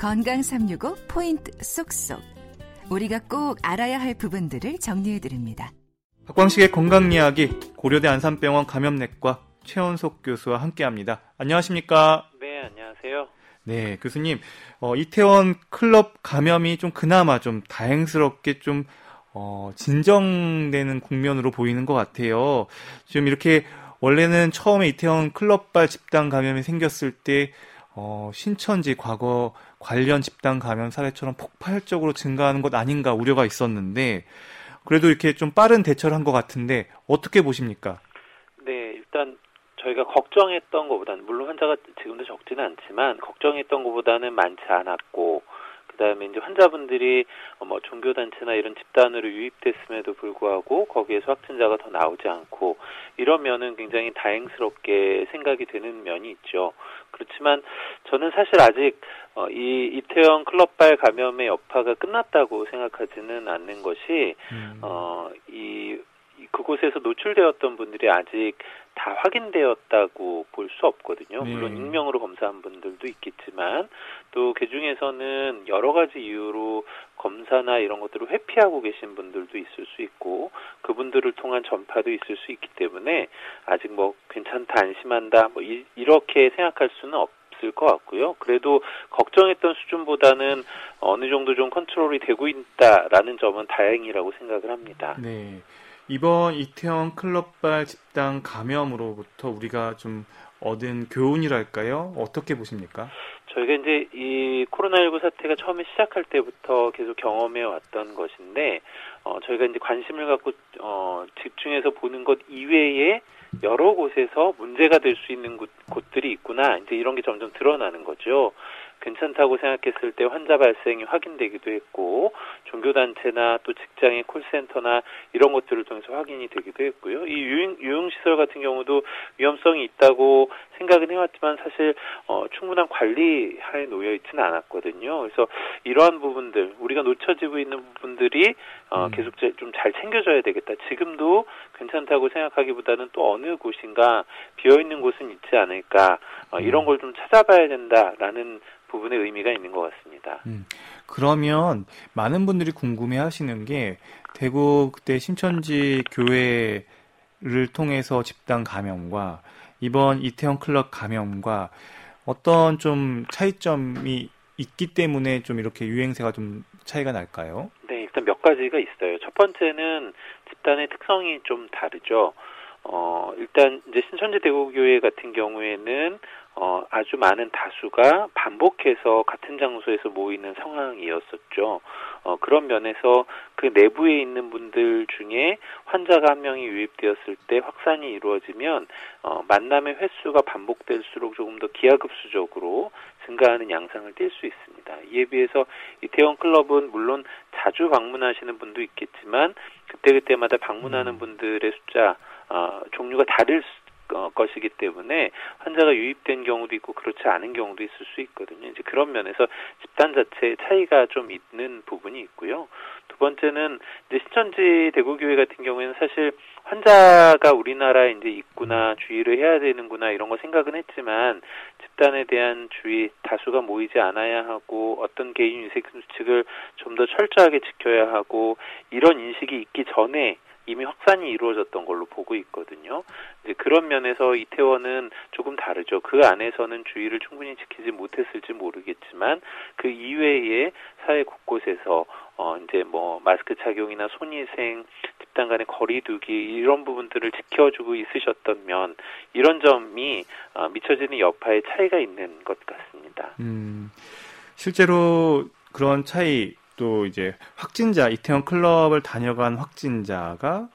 건강 365 포인트 쏙쏙. 우리가 꼭 알아야 할 부분들을 정리해 드립니다. 박광식의 건강 이야기 고려대 안산병원 감염내과 최원석 교수와 함께합니다. 안녕하십니까? 네, 안녕하세요. 네, 교수님. 어, 이태원 클럽 감염이 좀 그나마 좀 다행스럽게 좀 어, 진정되는 국면으로 보이는 것 같아요. 지금 이렇게 원래는 처음에 이태원 클럽발 집단 감염이 생겼을 때 어, 신천지 과거 관련 집단 감염 사례처럼 폭발적으로 증가하는 것 아닌가 우려가 있었는데 그래도 이렇게 좀 빠른 대처를 한 것 같은데 어떻게 보십니까? 네, 일단 저희가 걱정했던 것보다는 물론 환자가 지금도 적지는 않지만 걱정했던 것보다는 많지 않았고 그다음에 이제 환자분들이 뭐 종교 단체나 이런 집단으로 유입됐음에도 불구하고 거기에서 확진자가 더 나오지 않고 이러면은 굉장히 다행스럽게 생각이 되는 면이 있죠. 그렇지만 저는 사실 아직 어, 이 이태원 클럽발 감염의 여파가 끝났다고 생각하지는 않는 것이 음. 어이 그곳에서 노출되었던 분들이 아직 다 확인되었다고 볼 수 없거든요. 네. 물론 익명으로 검사한 분들도 있겠지만 또 그 중에서는 여러 가지 이유로 검사나 이런 것들을 회피하고 계신 분들도 있을 수 있고 그분들을 통한 전파도 있을 수 있기 때문에 아직 뭐 괜찮다 안심한다 뭐 이, 이렇게 생각할 수는 없. 을것 같고요. 그래도 걱정했던 수준보다는 어느 정도 좀 컨트롤이 되고 있다라는 점은 다행이라고 생각을 합니다. 네. 이번 이태원 클럽발 집단 감염으로부터 우리가 좀 얻은 교훈이랄까요? 어떻게 보십니까? 저희가 이제 이 코로나19 사태가 처음에 시작할 때부터 계속 경험해 왔던 것인데, 어, 저희가 이제 관심을 갖고, 어, 집중해서 보는 것 이외에 여러 곳에서 문제가 될 수 있는 곳, 곳들이 있구나. 이제 이런 게 점점 드러나는 거죠. 괜찮다고 생각했을 때 환자 발생이 확인되기도 했고 종교단체나 또 직장의 콜센터나 이런 것들을 통해서 확인이 되기도 했고요. 이 유흥, 유흥시설 같은 경우도 위험성이 있다고 생각은 해왔지만 사실 어, 충분한 관리 하에 놓여 있지는 않았거든요. 그래서 이러한 부분들 우리가 놓쳐지고 있는 부분들이 어, 음. 계속 좀 잘 챙겨줘야 되겠다. 지금도 괜찮다고 생각하기보다는 또 어느 곳인가 비어 있는 곳은 있지 않을까 어, 이런 음. 걸좀 찾아봐야 된다라는 부분의 의미가 있는 것 같습니다. 음, 그러면 많은 분들이 궁금해 하시는 게 대구 그때 신천지 교회를 통해서 집단 감염과 이번 이태원 클럽 감염과 어떤 좀 차이점이 있기 때문에 좀 이렇게 유행세가 좀 차이가 날까요? 네, 몇 가지가 있어요. 첫 번째는 집단의 특성이 좀 다르죠. 어, 일단 이제 신천지 대구교회 같은 경우에는 어, 아주 많은 다수가 반복해서 같은 장소에서 모이는 상황이었었죠. 어, 그런 면에서 그 내부에 있는 분들 중에 환자가 한 명이 유입되었을 때 확산이 이루어지면 어, 만남의 횟수가 반복될수록 조금 더 기하급수적으로 증가하는 양상을 띌 수 있습니다. 이에 비해서 이태원 클럽은 물론 자주 방문하시는 분도 있겠지만 그때그때마다 방문하는 음. 분들의 숫자 어, 종류가 다를 어, 것이기 때문에 환자가 유입된 경우도 있고 그렇지 않은 경우도 있을 수 있거든요. 이제 그런 면에서 집단 자체의 차이가 좀 있는 부분이 있고요. 두 번째는 이제 신천지 대구교회 같은 경우에는 사실 환자가 우리나라에 이제 있구나 주의를 해야 되는구나 이런 거 생각은 했지만 집단에 대한 주의 다수가 모이지 않아야 하고 어떤 개인 위생 수칙을 좀 더 철저하게 지켜야 하고 이런 인식이 있기 전에 이미 확산이 이루어졌던 걸로 보고 있거든요. 이제 그런 면에서 이태원은 조금 다르죠. 그 안에서는 주의를 충분히 지키지 못했을지 모르겠지만 그 이외에 사회 곳곳에서 어 이제 뭐 마스크 착용이나 손위생, 집단 간의 거리두기 이런 부분들을 지켜주고 있으셨던 면 이런 점이 어, 미쳐지는 여파의 차이가 있는 것 같습니다. 음, 실제로 그런 차이 또 이제 확진자 이태원 클럽을 다녀간 확진자가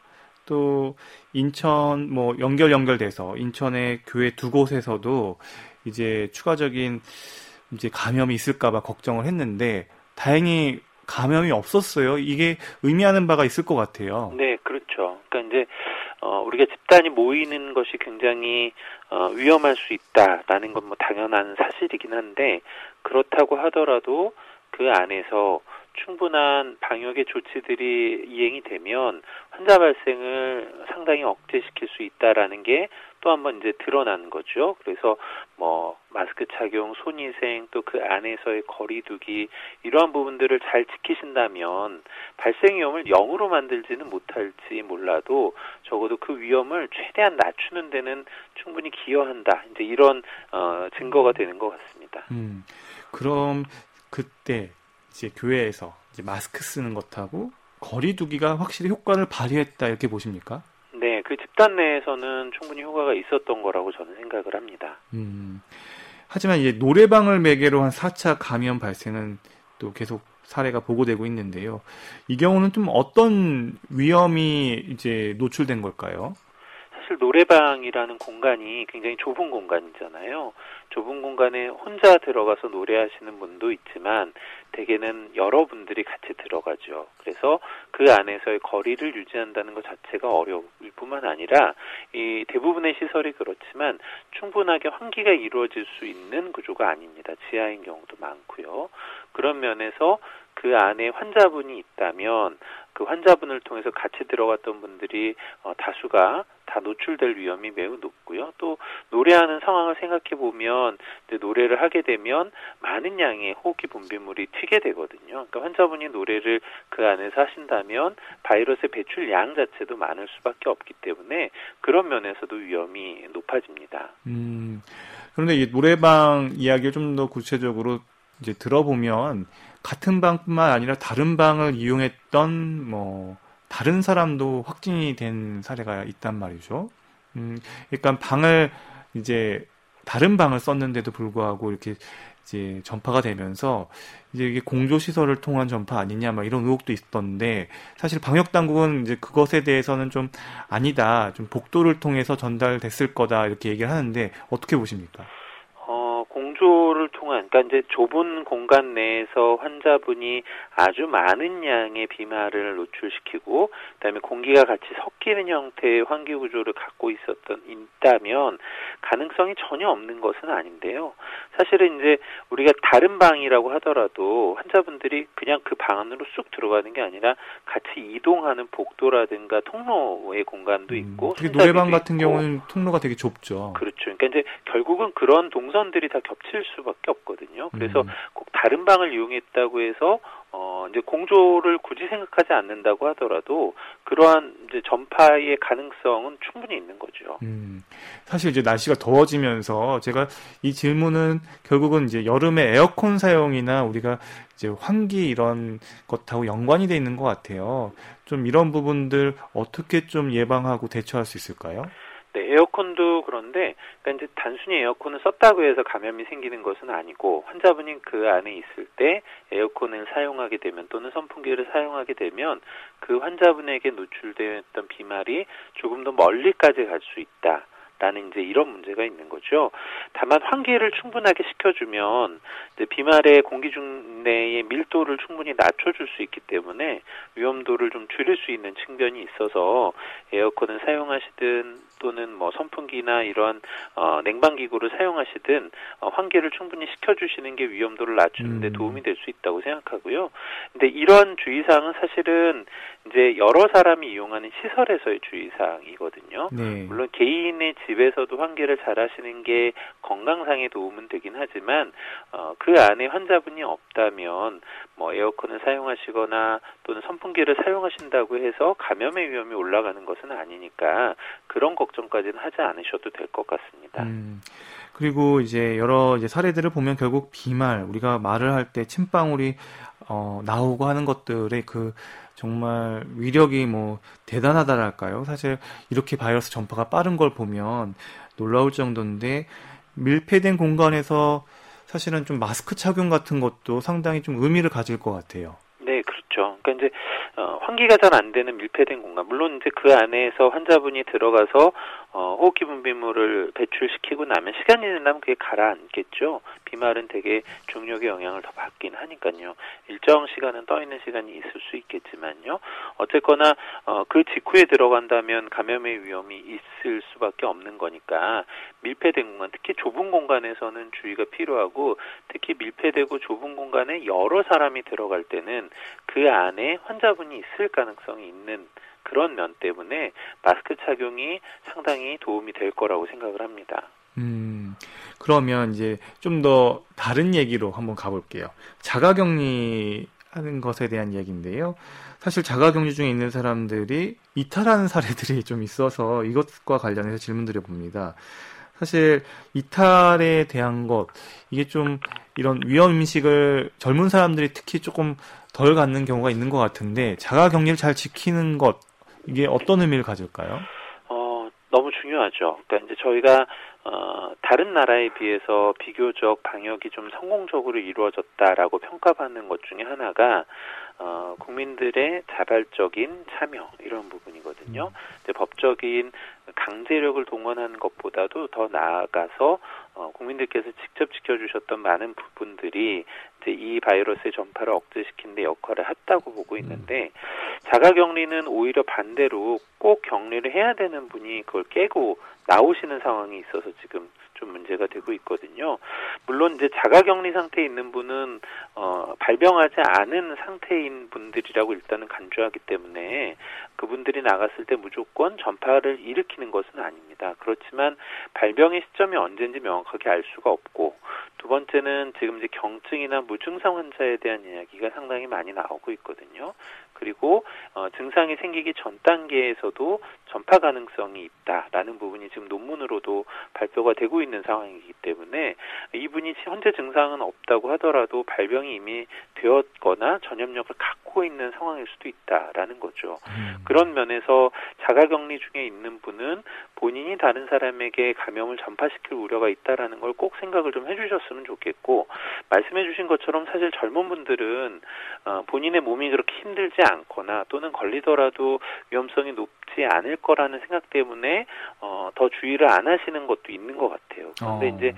또 인천 뭐 연결 연결돼서 인천의 교회 두 곳에서도 이제 추가적인 이제 감염이 있을까봐 걱정을 했는데 다행히 감염이 없었어요. 이게 의미하는 바가 있을 것 같아요. 네, 그렇죠. 그러니까 이제 어, 우리가 집단이 모이는 것이 굉장히 어, 위험할 수 있다라는 건 뭐 당연한 사실이긴 한데 그렇다고 하더라도 그 안에서 충분한 방역의 조치들이 이행이 되면 환자 발생을 상당히 억제시킬 수 있다라는 게 또 한번 이제 드러난 거죠. 그래서 뭐 마스크 착용, 손위생 또 그 안에서의 거리두기 이러한 부분들을 잘 지키신다면 발생 위험을 0으로 만들지는 못할지 몰라도 적어도 그 위험을 최대한 낮추는 데는 충분히 기여한다. 이제 이런 어, 증거가 되는 것 같습니다. 음, 그럼 그때 이제 교회에서 이제 마스크 쓰는 것하고 거리두기가 확실히 효과를 발휘했다 이렇게 보십니까? 네, 그 집단 내에서는 충분히 효과가 있었던 거라고 저는 생각을 합니다. 음, 하지만 이제 노래방을 매개로 한 4차 감염 발생은 또 계속 사례가 보고되고 있는데요. 이 경우는 좀 어떤 위험이 이제 노출된 걸까요? 사실 노래방이라는 공간이 굉장히 좁은 공간이잖아요. 좁은 공간에 혼자 들어가서 노래하시는 분도 있지만 대개는 여러분들이 같이 들어가죠. 그래서 그 안에서의 거리를 유지한다는 것 자체가 어려울 뿐만 아니라 이 대부분의 시설이 그렇지만 충분하게 환기가 이루어질 수 있는 구조가 아닙니다. 지하인 경우도 많고요. 그런 면에서 그 안에 환자분이 있다면 그 환자분을 통해서 같이 들어갔던 분들이 어, 다수가 다 노출될 위험이 매우 높고요. 또 노래하는 상황을 생각해 보면 노래를 하게 되면 많은 양의 호흡기 분비물이 튀게 되거든요. 그러니까 환자분이 노래를 그 안에서 하신다면 바이러스의 배출 양 자체도 많을 수밖에 없기 때문에 그런 면에서도 위험이 높아집니다. 음, 그런데 이 노래방 이야기를 좀 더 구체적으로 이제 들어보면 같은 방뿐만 아니라 다른 방을 이용했던 뭐 다른 사람도 확진이 된 사례가 있단 말이죠. 음, 그러니까 방을 이제 다른 방을 썼는데도 불구하고 이렇게 이제 전파가 되면서 이제 이게 공조 시설을 통한 전파 아니냐 막 이런 의혹도 있던데 사실 방역 당국은 이제 그것에 대해서는 좀 아니다. 좀 복도를 통해서 전달됐을 거다 이렇게 얘기를 하는데 어떻게 보십니까? 그러니까 이제 좁은 공간 내에서 환자분이 아주 많은 양의 비말을 노출시키고 그다음에 공기가 같이 섞이는 형태의 환기 구조를 갖고 있었던 있다면 가능성이 전혀 없는 것은 아닌데요. 사실은 이제 우리가 다른 방이라고 하더라도 환자분들이 그냥 그 방 안으로 쑥 들어가는 게 아니라 같이 이동하는 복도라든가 통로의 공간도 있고 음, 노래방 같은 있고. 경우는 통로가 되게 좁죠. 그렇죠. 그러니까 이제 결국은 그런 동선들이 다 겹칠 수밖에 없거든요. 그래서 음. 꼭 다른 방을 이용했다고 해서 어 이제 공조를 굳이 생각하지 않는다고 하더라도 그러한 이제 전파의 가능성은 충분히 있는 거죠. 음, 사실 이제 날씨가 더워지면서 제가 이 질문은 결국은 이제 여름에 에어컨 사용이나 우리가 이제 환기 이런 것하고 연관이 돼 있는 것 같아요. 좀 이런 부분들 어떻게 좀 예방하고 대처할 수 있을까요? 네, 에어컨도 그런데 그러니까 이제 단순히 에어컨을 썼다고 해서 감염이 생기는 것은 아니고 환자분이 그 안에 있을 때 에어컨을 사용하게 되면 또는 선풍기를 사용하게 되면 그 환자분에게 노출되었던 비말이 조금 더 멀리까지 갈 수 있다. 라는 이제 이런 문제가 있는 거죠. 다만 환기를 충분하게 시켜주면 비말의 공기 중 내의 밀도를 충분히 낮춰줄 수 있기 때문에 위험도를 좀 줄일 수 있는 측면이 있어서 에어컨을 사용하시든 또는 뭐 선풍기나 이런 어, 냉방기구를 사용하시든 어, 환기를 충분히 시켜주시는 게 위험도를 낮추는데 음. 도움이 될 수 있다고 생각하고요. 근데 이런 주의사항은 사실은 이제 여러 사람이 이용하는 시설에서의 주의사항이거든요. 네. 물론 개인의 집에서도 환기를 잘 하시는 게 건강상에 도움은 되긴 하지만 어, 그 안에 환자분이 없다면 뭐 에어컨을 사용하시거나 또는 선풍기를 사용하신다고 해서 감염의 위험이 올라가는 것은 아니니까 그런 걱정까지는 하지 않으셔도 될 것 같습니다. 음, 그리고 이제 여러 이제 사례들을 보면 결국 비말 우리가 말을 할 때 침방울이 어, 나오고 하는 것들의 그 정말 위력이 뭐 대단하다랄까요? 사실 이렇게 바이러스 전파가 빠른 걸 보면 놀라울 정도인데 밀폐된 공간에서 사실은 좀 마스크 착용 같은 것도 상당히 좀 의미를 가질 것 같아요. 네, 그렇죠. 그러니까 이제 어, 환기가 잘 안 되는 밀폐된 공간, 물론 이제 그 안에서 환자분이 들어가서 어, 호흡기 분비물을 배출시키고 나면 시간이 지나면 그게 가라앉겠죠. 비말은 되게 중력의 영향을 더 받긴 하니까요. 일정 시간은 떠 있는 시간이 있을 수 있겠지만요. 어쨌거나 어, 그 직후에 들어간다면 감염의 위험이 있을 수밖에 없는 거니까 밀폐된 공간, 특히 좁은 공간에서는 주의가 필요하고 특히 밀폐되고 좁은 공간에 여러 사람이 들어갈 때는 그 안에 환자분이 있을 가능성이 있는 그런 면 때문에 마스크 착용이 상당히 도움이 될 거라고 생각을 합니다. 음, 그러면 이제 좀 더 다른 얘기로 한번 가볼게요. 자가격리 하는 것에 대한 이야기인데요. 사실 자가격리 중에 있는 사람들이 이탈하는 사례들이 좀 있어서 이것과 관련해서 질문 드려 봅니다. 사실 이탈에 대한 것, 이게 좀 이런 위험 인식을 젊은 사람들이 특히 조금 덜 갖는 경우가 있는 것 같은데 자가 격리를 잘 지키는 것, 이게 어떤 의미를 가질까요? 어, 너무 중요하죠. 그러니까 이제 저희가 어, 다른 나라에 비해서 비교적 방역이 좀 성공적으로 이루어졌다라고 평가받는 것 중에 하나가 어, 국민들의 자발적인 참여 이런 부분이거든요. 이제 법적인 강제력을 동원하는 것보다도 더 나아가서 어, 국민들께서 직접 지켜주셨던 많은 부분들이 이제 이 바이러스의 전파를 억제시키는 데 역할을 했다고 보고 있는데 자가격리는 오히려 반대로 꼭 격리를 해야 되는 분이 그걸 깨고 나오시는 상황이 있어서 지금 좀 문제가 되고 있거든요. 물론 이제 자가격리 상태에 있는 분은 어, 발병하지 않은 상태인 분들이라고 일단은 간주하기 때문에 그분들이 나갔을 때 무조건 전파를 일으키는 것은 아닙니다. 그렇지만 발병의 시점이 언제인지 명확하게 알 수가 없고 두 번째는 지금 이제 경증이나 무증상 환자에 대한 이야기가 상당히 많이 나오고 있거든요. 그리고 어, 증상이 생기기 전 단계에서도 전파 가능성이 있다라는 부분이 지금 논문으로도 발표가 되고 있는 상황이기 때문에 이분이 현재 증상은 없다고 하더라도 발병이 이미 되었거나 전염력을 갖고 있는 상황일 수도 있다라는 거죠. 음. 그런 면에서 자가격리 중에 있는 분은 본인이 다른 사람에게 감염을 전파시킬 우려가 있다라는 걸 꼭 생각을 좀 해주셨으면 좋겠고 말씀해주신 것처럼 사실 젊은 분들은 어, 본인의 몸이 그렇게 힘들지 않거나 또는 걸리더라도 위험성이 높지 않을 거라는 생각 때문에 어, 더 주의를 안 하시는 것도 있는 것 같아요. 그런데 어. 이제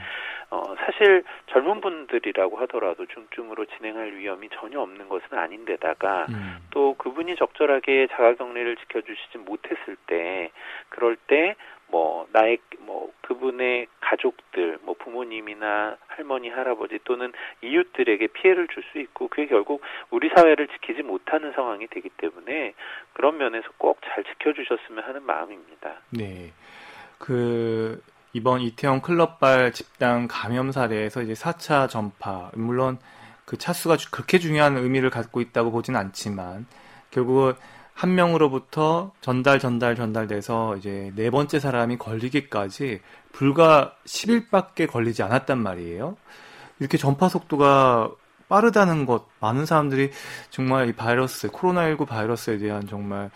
어, 사실 젊은 분들이라고 하더라도 중증으로 진행할 위험이 전혀 없는 것은 아닌데다가 음. 또 그분이 적절하게 자가격리를 지켜주시지 못했을 때 그럴 때 뭐 나의 뭐 그분의 가족들 뭐 부모님이나 할머니 할아버지 또는 이웃들에게 피해를 줄 수 있고 그게 결국 우리 사회를 지키지 못하는 상황이 되기 때문에 그런 면에서 꼭 잘 지켜주셨으면 하는 마음입니다. 네. 그 이번 이태원 클럽발 집단 감염 사례에서 이제 4차 전파, 물론 그 차수가 그렇게 중요한 의미를 갖고 있다고 보진 않지만 결국은 한 명으로부터 전달 전달 전달돼서 이제 네 번째 사람이 걸리기까지 불과 10일밖에 걸리지 않았단 말이에요. 이렇게 전파 속도가 빠르다는 것 많은 사람들이 정말 이 바이러스 코로나19 바이러스에 대한 정말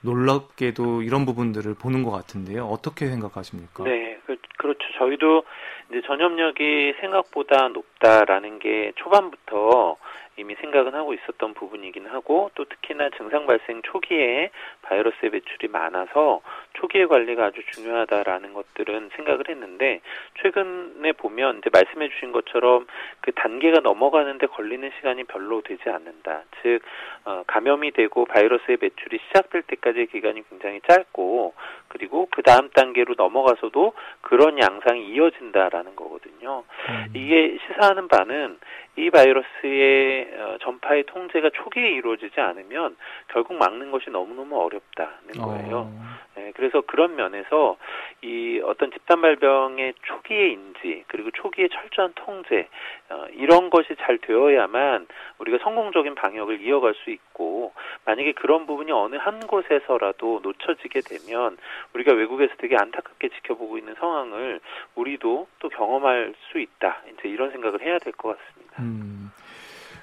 놀랍게도 이런 부분들을 보는 것 같은데요. 어떻게 생각하십니까? 네, 그, 그렇죠. 저희도 이제 전염력이 생각보다 높다라는 게 초반부터 이미 생각은 하고 있었던 부분이긴 하고 또 특히나 증상 발생 초기에 바이러스의 배출이 많아서 초기의 관리가 아주 중요하다라는 것들은 생각을 했는데 최근에 보면 이제 말씀해 주신 것처럼 그 단계가 넘어가는데 걸리는 시간이 별로 되지 않는다. 즉 어, 감염이 되고 바이러스의 배출이 시작될 때까지의 기간이 굉장히 짧고 그리고 그 다음 단계로 넘어가서도 그런 양상이 이어진다라는 거거든요. 음. 이게 시사하는 바는 이 바이러스의 어, 전파의 통제가 초기에 이루어지지 않으면 결국 막는 것이 너무너무 어렵다는 거예요. 어. 네, 그래서 그런 면에서 이 어떤 집단 발병의 초기의 인지 그리고 초기의 철저한 통제 어, 이런 것이 잘 되어야만 우리가 성공적인 방역을 이어갈 수 있고 만약에 그런 부분이 어느 한 곳에서라도 놓쳐지게 되면 우리가 외국에서 되게 안타깝게 지켜보고 있는 상황을 우리도 또 경험할 수 있다. 이제 이런 생각을 해야 될 것 같습니다. 음.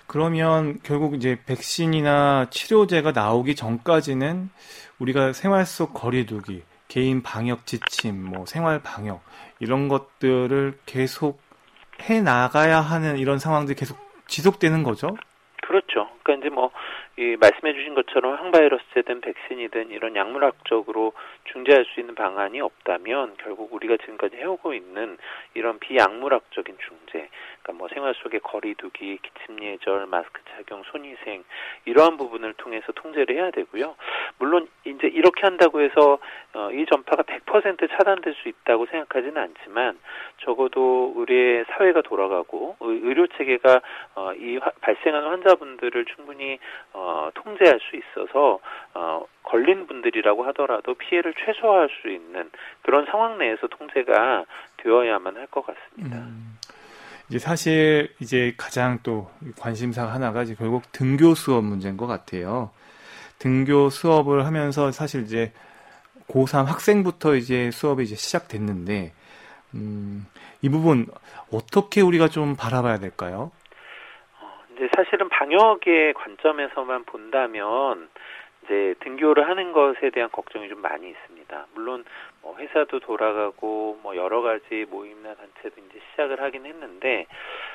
그러면 결국 이제 백신이나 치료제가 나오기 전까지는 우리가 생활 속 거리두기, 개인 방역 지침, 뭐 생활 방역 이런 것들을 계속 해 나가야 하는 이런 상황들이 계속 지속되는 거죠. 그렇죠. 그러니까 이제 뭐, 이 말씀해 주신 것처럼 항바이러스제든 백신이든 이런 약물학적으로 중재할 수 있는 방안이 없다면 결국 우리가 지금까지 해오고 있는 이런 비약물학적인 중재, 그러니까 뭐 생활 속의 거리두기, 기침 예절, 마스크 착용, 손위생 이러한 부분을 통해서 통제를 해야 되고요. 물론 이제 이렇게 한다고 해서 어, 이 전파가 100% 차단될 수 있다고 생각하지는 않지만 적어도 우리의 사회가 돌아가고 의료 체계가 어, 이 화, 발생하는 환자분들을 충분히 어, 통제할 수 있어서 어, 걸린 분들이라고 하더라도 피해를 최소화할 수 있는 그런 상황 내에서 통제가 되어야만 할 것 같습니다. 음. 이제 사실 이제 가장 또 관심사 하나가 이제 결국 등교 수업 문제인 것 같아요. 등교 수업을 하면서 사실 이제 고3 학생부터 이제 수업이 이제 시작됐는데, 음, 이 부분 어떻게 우리가 좀 바라봐야 될까요? 어, 이제 사실은 방역의 관점에서만 본다면, 이제 등교를 하는 것에 대한 걱정이 좀 많이 있습니다. 물론 뭐 회사도 돌아가고 뭐 여러 가지 모임이나 단체도 이제 시작을 하긴 했는데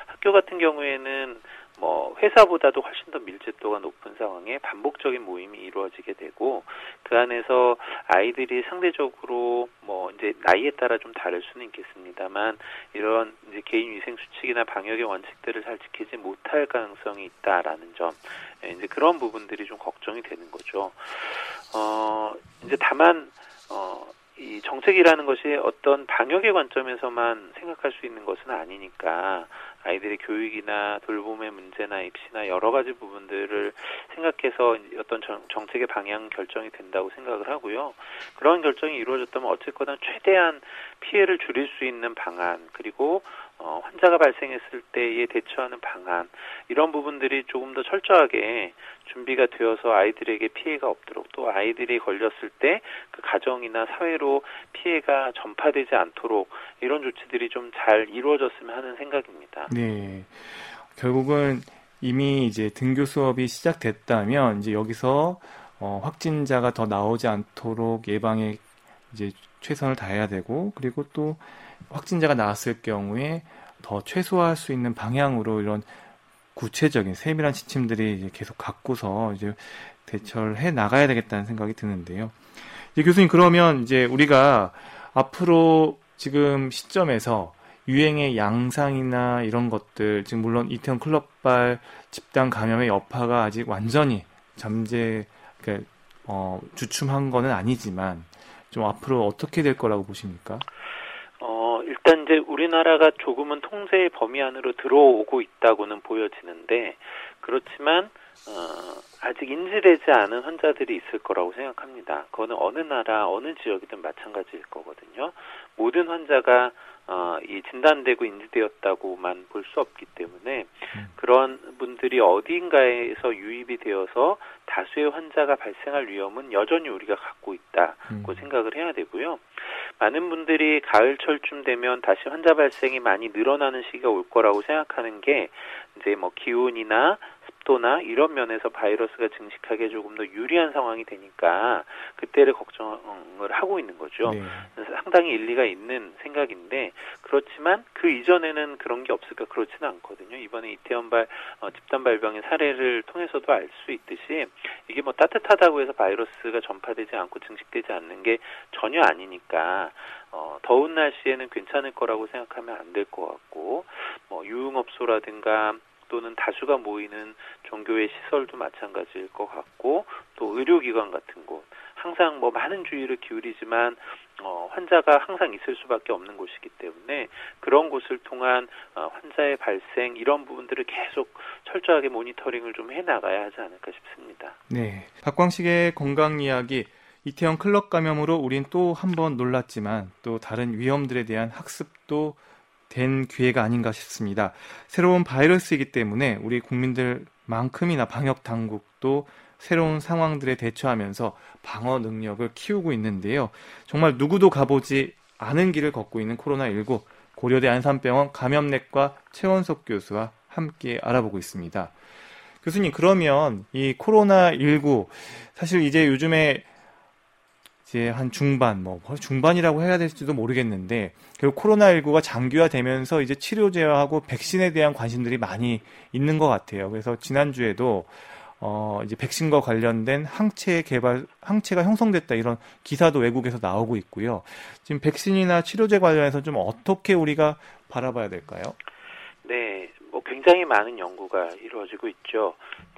학교 같은 경우에는 뭐 회사보다도 훨씬 더 밀집도가 높은 상황에 반복적인 모임이 이루어지게 되고 그 안에서 아이들이 상대적으로 뭐 이제 나이에 따라 좀 다를 수는 있겠습니다만 이런 이제 개인 위생 수칙이나 방역의 원칙들을 잘 지키지 못할 가능성이 있다라는 점 예, 이제 그런 부분들이 좀 걱정이 되는 거죠. 어 이제 다만 어 이 정책이라는 것이 어떤 방역의 관점에서만 생각할 수 있는 것은 아니니까 아이들의 교육이나 돌봄의 문제나 입시나 여러 가지 부분들을 생각해서 어떤 정 책의 방향 결정이 된다고 생각을 하고요. 그런 결정이 이루어졌다면 어쨌거나 최대한 피해를 줄일 수 있는 방안 그리고 어, 환자가 발생했을 때에 대처하는 방안 이런 부분들이 조금 더 철저하게 준비가 되어서 아이들에게 피해가 없도록 또 아이들이 걸렸을 때 그 가정이나 사회로 피해가 전파되지 않도록 이런 조치들이 좀 잘 이루어졌으면 하는 생각입니다. 네. 결국은 이미 이제 등교 수업이 시작됐다면 이제 여기서 어, 확진자가 더 나오지 않도록 예방에 이제 최선을 다해야 되고 그리고 또 확진자가 나왔을 경우에 더 최소화할 수 있는 방향으로 이런 구체적인 세밀한 지침들이 이제 계속 갖고서 이제 대처를 해 나가야 되겠다는 생각이 드는데요. 이제 교수님 그러면 이제 우리가 앞으로 지금 시점에서 유행의 양상이나 이런 것들 지금 물론 이태원 클럽발 집단 감염의 여파가 아직 완전히 잠재 그러니까 어, 주춤한 거는 아니지만 좀 앞으로 어떻게 될 거라고 보십니까? 일단 이제 우리나라가 조금은 통제의 범위 안으로 들어오고 있다고는 보여지는데 그렇지만 어, 아직 인지되지 않은 환자들이 있을 거라고 생각합니다. 그거는 어느 나라 어느 지역이든 마찬가지일 거거든요. 모든 환자가 어, 이 진단되고 인지되었다고만 볼 수 없기 때문에 음. 그런 분들이 어디인가에서 유입이 되어서 다수의 환자가 발생할 위험은 여전히 우리가 갖고 있다고 음. 생각을 해야 되고요. 많은 분들이 가을철쯤 되면 다시 환자 발생이 많이 늘어나는 시기가 올 거라고 생각하는 게 이제 뭐 기온이나 습도나 이런 면에서 바이러스가 증식하기에 조금 더 유리한 상황이 되니까 그때를 걱정을 하고 있는 거죠. 네. 상당히 일리가 있는 생각인데 그렇지만 그 이전에는 그런 게 없을까 그렇지는 않거든요. 이번에 이태원발 어, 집단 발병의 사례를 통해서도 알 수 있듯이 이게 뭐 따뜻하다고 해서 바이러스가 전파되지 않고 증식되지 않는 게 전혀 아니니까 어, 더운 날씨에는 괜찮을 거라고 생각하면 안 될 것 같고 뭐 유흥업소라든가 또는 다수가 모이는 종교의 시설도 마찬가지일 것 같고 또 의료기관 같은 곳 항상 뭐 많은 주의를 기울이지만 어, 환자가 항상 있을 수밖에 없는 곳이기 때문에 그런 곳을 통한 어, 환자의 발생 이런 부분들을 계속 철저하게 모니터링을 좀 해 나가야 하지 않을까 싶습니다. 네, 박광식의 건강 이야기 이태원 클럽 감염으로 우린 또 한 번 놀랐지만 또 다른 위험들에 대한 학습도 된 기회가 아닌가 싶습니다. 새로운 바이러스이기 때문에 우리 국민들만큼이나 방역 당국도 새로운 상황들에 대처하면서 방어 능력을 키우고 있는데요. 정말 누구도 가보지 않은 길을 걷고 있는 코로나19 고려대 안산병원 감염내과 최원석 교수와 함께 알아보고 있습니다. 교수님, 그러면 이 코로나19 사실 이제 요즘에 이제 한 중반, 뭐 중반이라고 해야 될지도 모르겠는데 결국 코로나19가 장기화되면서 이제 치료제하고 백신에 대한 관심들이 많이 있는 것 같아요. 그래서 지난주에도 어, 이제 백신과 관련된 항체 개발, 항체가 형성됐다 이런 기사도 외국에서 나오고 있고요. 지금 백신이나 치료제 관련해서 좀 어떻게 우리가 바라봐야 될까요? 네, 뭐 굉장히 많은 연구가 이루어지고 있죠.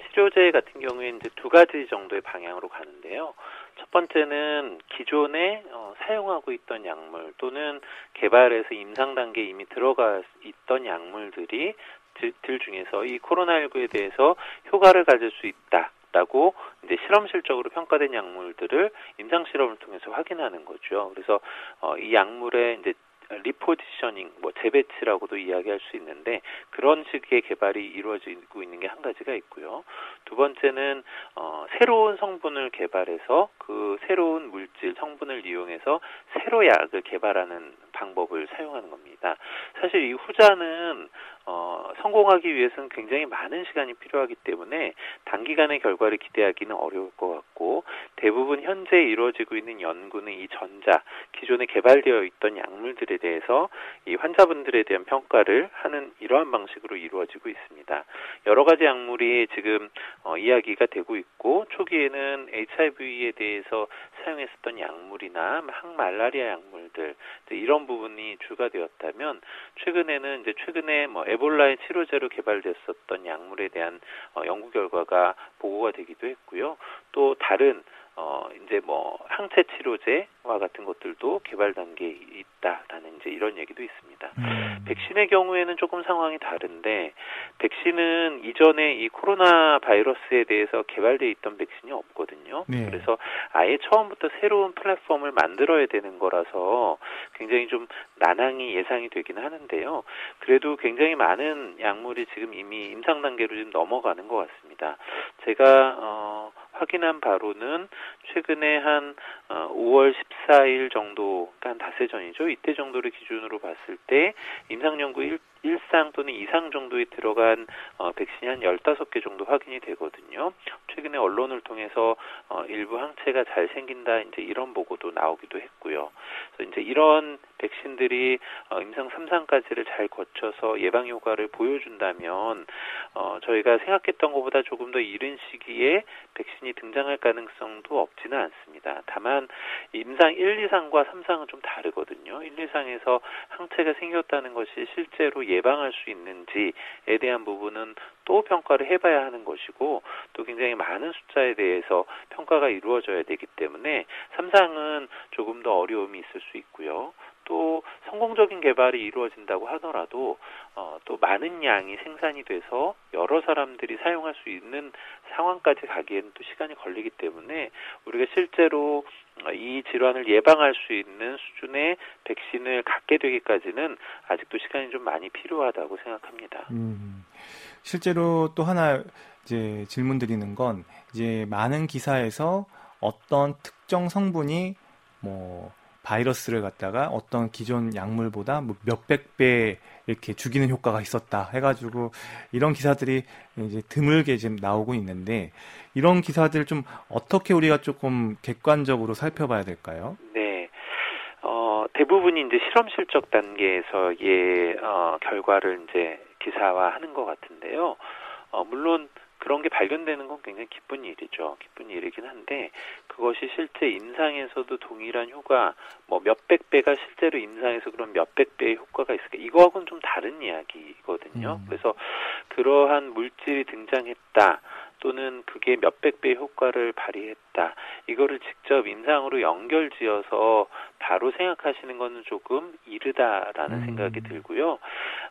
치료제 같은 경우에 이제 두 가지 정도의 방향으로 가는데요. 첫 번째는 기존에 어, 사용하고 있던 약물 또는 개발해서 임상 단계에 이미 들어가 있던 약물들이 들 중에서 이 코로나19에 대해서 효과를 가질 수 있다. 라고 이제 실험실적으로 평가된 약물들을 임상 실험을 통해서 확인하는 거죠. 그래서 어, 이 약물의 이제 리포지셔닝, 뭐 재배치라고도 이야기할 수 있는데 그런 식의 개발이 이루어지고 있는 게 한 가지가 있고요. 두 번째는 어, 새로운 성분을 개발해서 그 새로운 물질 성분을 이용해서 새로 약을 개발하는 방법을 사용하는 겁니다. 사실 이 후자는 어, 성공하기 위해서는 굉장히 많은 시간이 필요하기 때문에 단기간의 결과를 기대하기는 어려울 것 같고 대부분 현재 이루어지고 있는 연구는 이 전자 기존에 개발되어 있던 약물들에 대해서 이 환자분들에 대한 평가를 하는 이러한 방식으로 이루어지고 있습니다. 여러 가지 약물이 지금 어, 이야기가 되고 있고 초기에는 HIV에 대해서 사용했었던 약물이나 항말라리아 약물들 이런 부분이 주가 되었다면 최근에는 이제 최근에 뭐 에볼라의 치료제로 개발됐었던 약물에 대한 어, 연구 결과가 보고가 되기도 했고요. 또 다른 어 이제 뭐 항체 치료제 와 같은 것들도 개발 단계에 있다라는 이제 이런 얘기도 있습니다. 음. 백신의 경우에는 조금 상황이 다른데 백신은 이전에 이 코로나 바이러스에 대해서 개발돼 있던 백신이 없거든요. 네. 그래서 아예 처음부터 새로운 플랫폼을 만들어야 되는 거라서 굉장히 좀 난항이 예상이 되기는 하는데요. 그래도 굉장히 많은 약물이 지금 이미 임상 단계로 지금 넘어가는 것 같습니다. 제가 어 확인한 바로는 최근에 한 5월 어, 14일 정도, 그러니까 한 닷새 전이죠. 이때 정도를 기준으로 봤을 때 임상연구 1, 1상 또는 2상 정도에 들어간 어, 백신이 한 15개 정도 확인이 되거든요. 최근에 언론을 통해서 어, 일부 항체가 잘 생긴다 이제 이런 보고도 나오기도 했고요. 그래서 이제 이런 백신들이 어, 임상 3상까지를 잘 거쳐서 예방 효과를 보여준다면 어, 저희가 생각했던 것보다 조금 더 이른 시기에 백신이 등장할 가능성도 없지는 않습니다. 다만 임상 1, 2상과 3상은 좀 다르거든요. 1, 2상에서 항체가 생겼다는 것이 실제로 예방할 수 있는지에 대한 부분은 또 평가를 해봐야 하는 것이고 또 굉장히 많은 숫자에 대해서 평가가 이루어져야 되기 때문에 3상은 조금 더 어려움이 있을 수 있고요. 또 성공적인 개발이 이루어진다고 하더라도 어, 또 많은 양이 생산이 돼서 여러 사람들이 사용할 수 있는 상황까지 가기에는 또 시간이 걸리기 때문에 우리가 실제로 이 질환을 예방할 수 있는 수준의 백신을 갖게 되기까지는 아직도 시간이 좀 많이 필요하다고 생각합니다. 음, 실제로 또 하나 이제 질문 드리는 건 이제 많은 기사에서 어떤 특정 성분이 뭐 바이러스를 갖다가 어떤 기존 약물보다 뭐 몇백 배 이렇게 죽이는 효과가 있었다 해가지고 이런 기사들이 이제 드물게 지금 나오고 있는데 이런 기사들 좀 어떻게 우리가 조금 객관적으로 살펴봐야 될까요? 네. 어, 대부분이 이제 실험 실적 단계에서의 어, 결과를 이제 기사화 하는 것 같은데요. 어, 물론 그런 게 발견되는 건 굉장히 기쁜 일이죠. 기쁜 일이긴 한데 그것이 실제 임상에서도 동일한 효과 뭐 몇백 배가 실제로 임상에서 그런 몇백 배의 효과가 있을까 이거하고는 좀 다른 이야기거든요. 음. 그래서 그러한 물질이 등장했다. 또는 그게 몇백 배의 효과를 발휘했다. 이거를 직접 임상으로 연결지어서 바로 생각하시는 것은 조금 이르다라는 음. 생각이 들고요.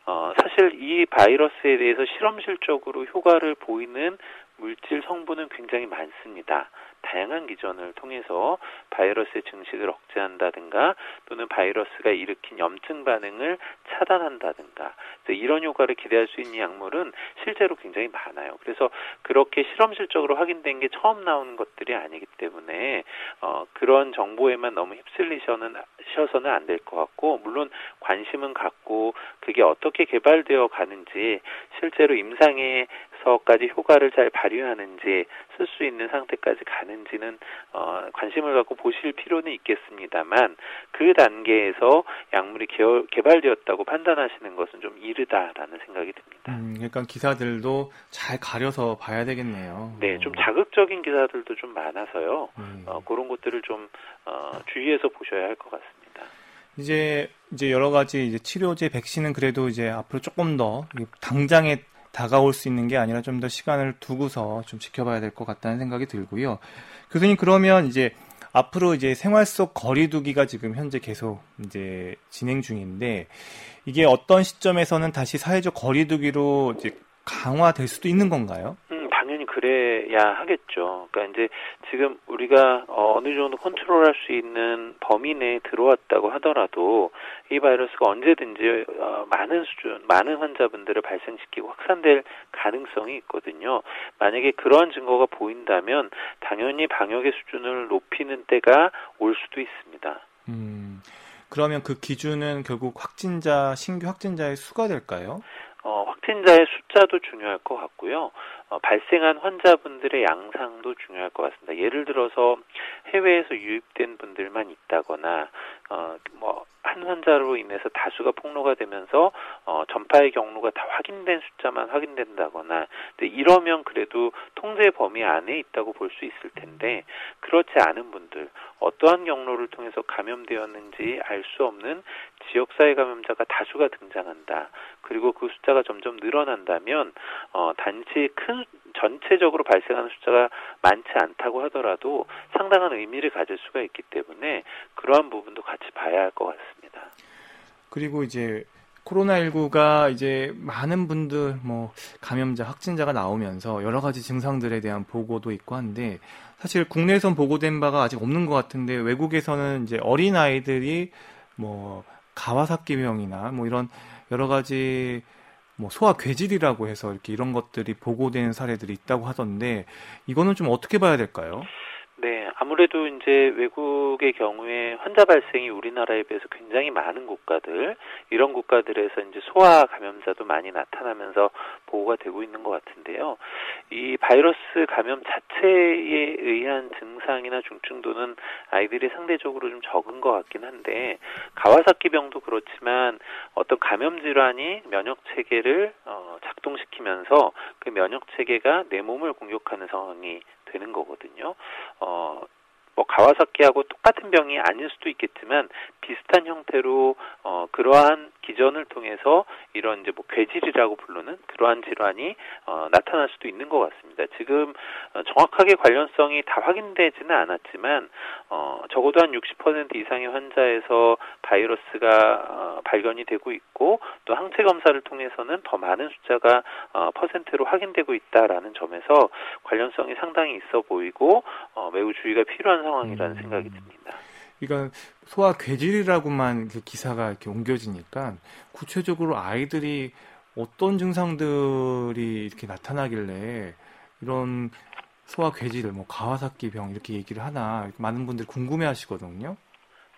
어, 사실 이 바이러스에 대해서 실험실적으로 효과를 보이는 물질 성분은 굉장히 많습니다. 다양한 기전을 통해서 바이러스의 증식을 억제한다든가 또는 바이러스가 일으킨 염증 반응을 차단한다든가 이런 효과를 기대할 수 있는 약물은 실제로 굉장히 많아요. 그래서 그렇게 실험실적으로 확인된 게 처음 나오는 것들이 아니기 때문에 어, 그런 정보에만 너무 휩쓸리셔는 셔서는 안 될 것 같고 물론 관심은 갖고 그게 어떻게 개발되어 가는지 실제로 임상에 서까지 효과를 잘 발휘하는지 쓸 수 있는 상태까지 가는지는 어, 관심을 갖고 보실 필요는 있겠습니다만 그 단계에서 약물이 개발되었다고 판단하시는 것은 좀 이르다라는 생각이 듭니다. 음, 그러니까 기사들도 잘 가려서 봐야 되겠네요. 네, 좀 자극적인 기사들도 좀 많아서요. 음. 어, 그런 것들을 좀 어, 주의해서 보셔야 할 것 같습니다. 이제 이제 여러 가지 이제 치료제, 백신은 그래도 이제 앞으로 조금 더 당장에 다가올 수 있는 게 아니라 좀 더 시간을 두고서 좀 지켜봐야 될 것 같다는 생각이 들고요. 교수님 그러면 이제 앞으로 이제 생활 속 거리두기가 지금 현재 계속 이제 진행 중인데 이게 어떤 시점에서는 다시 사회적 거리두기로 이제 강화될 수도 있는 건가요? 음, 그래야 하겠죠. 그러니까 이제 지금 우리가 어, 어느 정도 컨트롤할 수 있는 범위 내에 들어왔다고 하더라도 이 바이러스가 언제든지 어, 많은 수준, 많은 환자분들을 발생시키고 확산될 가능성이 있거든요. 만약에 그러한 증거가 보인다면 당연히 방역의 수준을 높이는 때가 올 수도 있습니다. 음, 그러면 그 기준은 결국 확진자, 신규 확진자의 수가 될까요? 어, 확진자의 숫자도 중요할 것 같고요. 어, 발생한 환자분들의 양상도 중요할 것 같습니다. 예를 들어서 해외에서 유입된 분들만 있다거나 어, 뭐, 한 환자로 인해서 다수가 폭로가 되면서, 어, 전파의 경로가 다 확인된 숫자만 확인된다거나, 이러면 그래도 통제 범위 안에 있다고 볼 수 있을 텐데, 그렇지 않은 분들, 어떠한 경로를 통해서 감염되었는지 알 수 없는 지역사회 감염자가 다수가 등장한다. 그리고 그 숫자가 점점 늘어난다면, 어, 단지 큰 전체적으로 발생하는 숫자가 많지 않다고 하더라도 상당한 의미를 가질 수가 있기 때문에 그러한 부분도 같이 봐야 할 것 같습니다. 그리고 이제 코로나19가 이제 많은 분들 뭐 감염자 확진자가 나오면서 여러 가지 증상들에 대한 보고도 있고 한데 사실 국내에선 보고된 바가 아직 없는 것 같은데 외국에서는 이제 어린 아이들이 뭐 가와사키병이나 뭐 이런 여러 가지 뭐 소아 괴질이라고 해서 이렇게 이런 것들이 보고되는 사례들이 있다고 하던데 이거는 좀 어떻게 봐야 될까요? 네, 아무래도 이제 외국의 경우에 환자 발생이 우리나라에 비해서 굉장히 많은 국가들, 이런 국가들에서 이제 소아 감염자도 많이 나타나면서 보고가 되고 있는 것 같은데요. 이 바이러스 감염 자체에 의한 증상이나 중증도는 아이들이 상대적으로 좀 적은 것 같긴 한데, 가와사키 병도 그렇지만 어떤 감염 질환이 면역 체계를 어, 작동시키면서 그 면역 체계가 내 몸을 공격하는 상황이 되는 거거든요. 어, 뭐 가와사키하고 똑같은 병이 아닐 수도 있겠지만 비슷한 형태로 어 그러한 기전을 통해서 이런 이제 뭐 괴질이라고 부르는 그러한 질환이 어 나타날 수도 있는 것 같습니다. 지금 어 정확하게 관련성이 다 확인되지는 않았지만 어 적어도 한 60% 이상의 환자에서 바이러스가 어 발견이 되고 있고 또 항체 검사를 통해서는 더 많은 숫자가 어 퍼센트로 확인되고 있다라는 점에서 관련성이 상당히 있어 보이고 어 매우 주의가 필요한 상황이라는 음. 생각이 듭니다. 그러니까 소아 괴질이라고만 그 기사가 이렇게 옮겨지니까 구체적으로 아이들이 어떤 증상들이 이렇게 나타나길래 이런 소아 괴질을 뭐 가와사키병 이렇게 얘기를 하나 많은 분들이 궁금해하시거든요.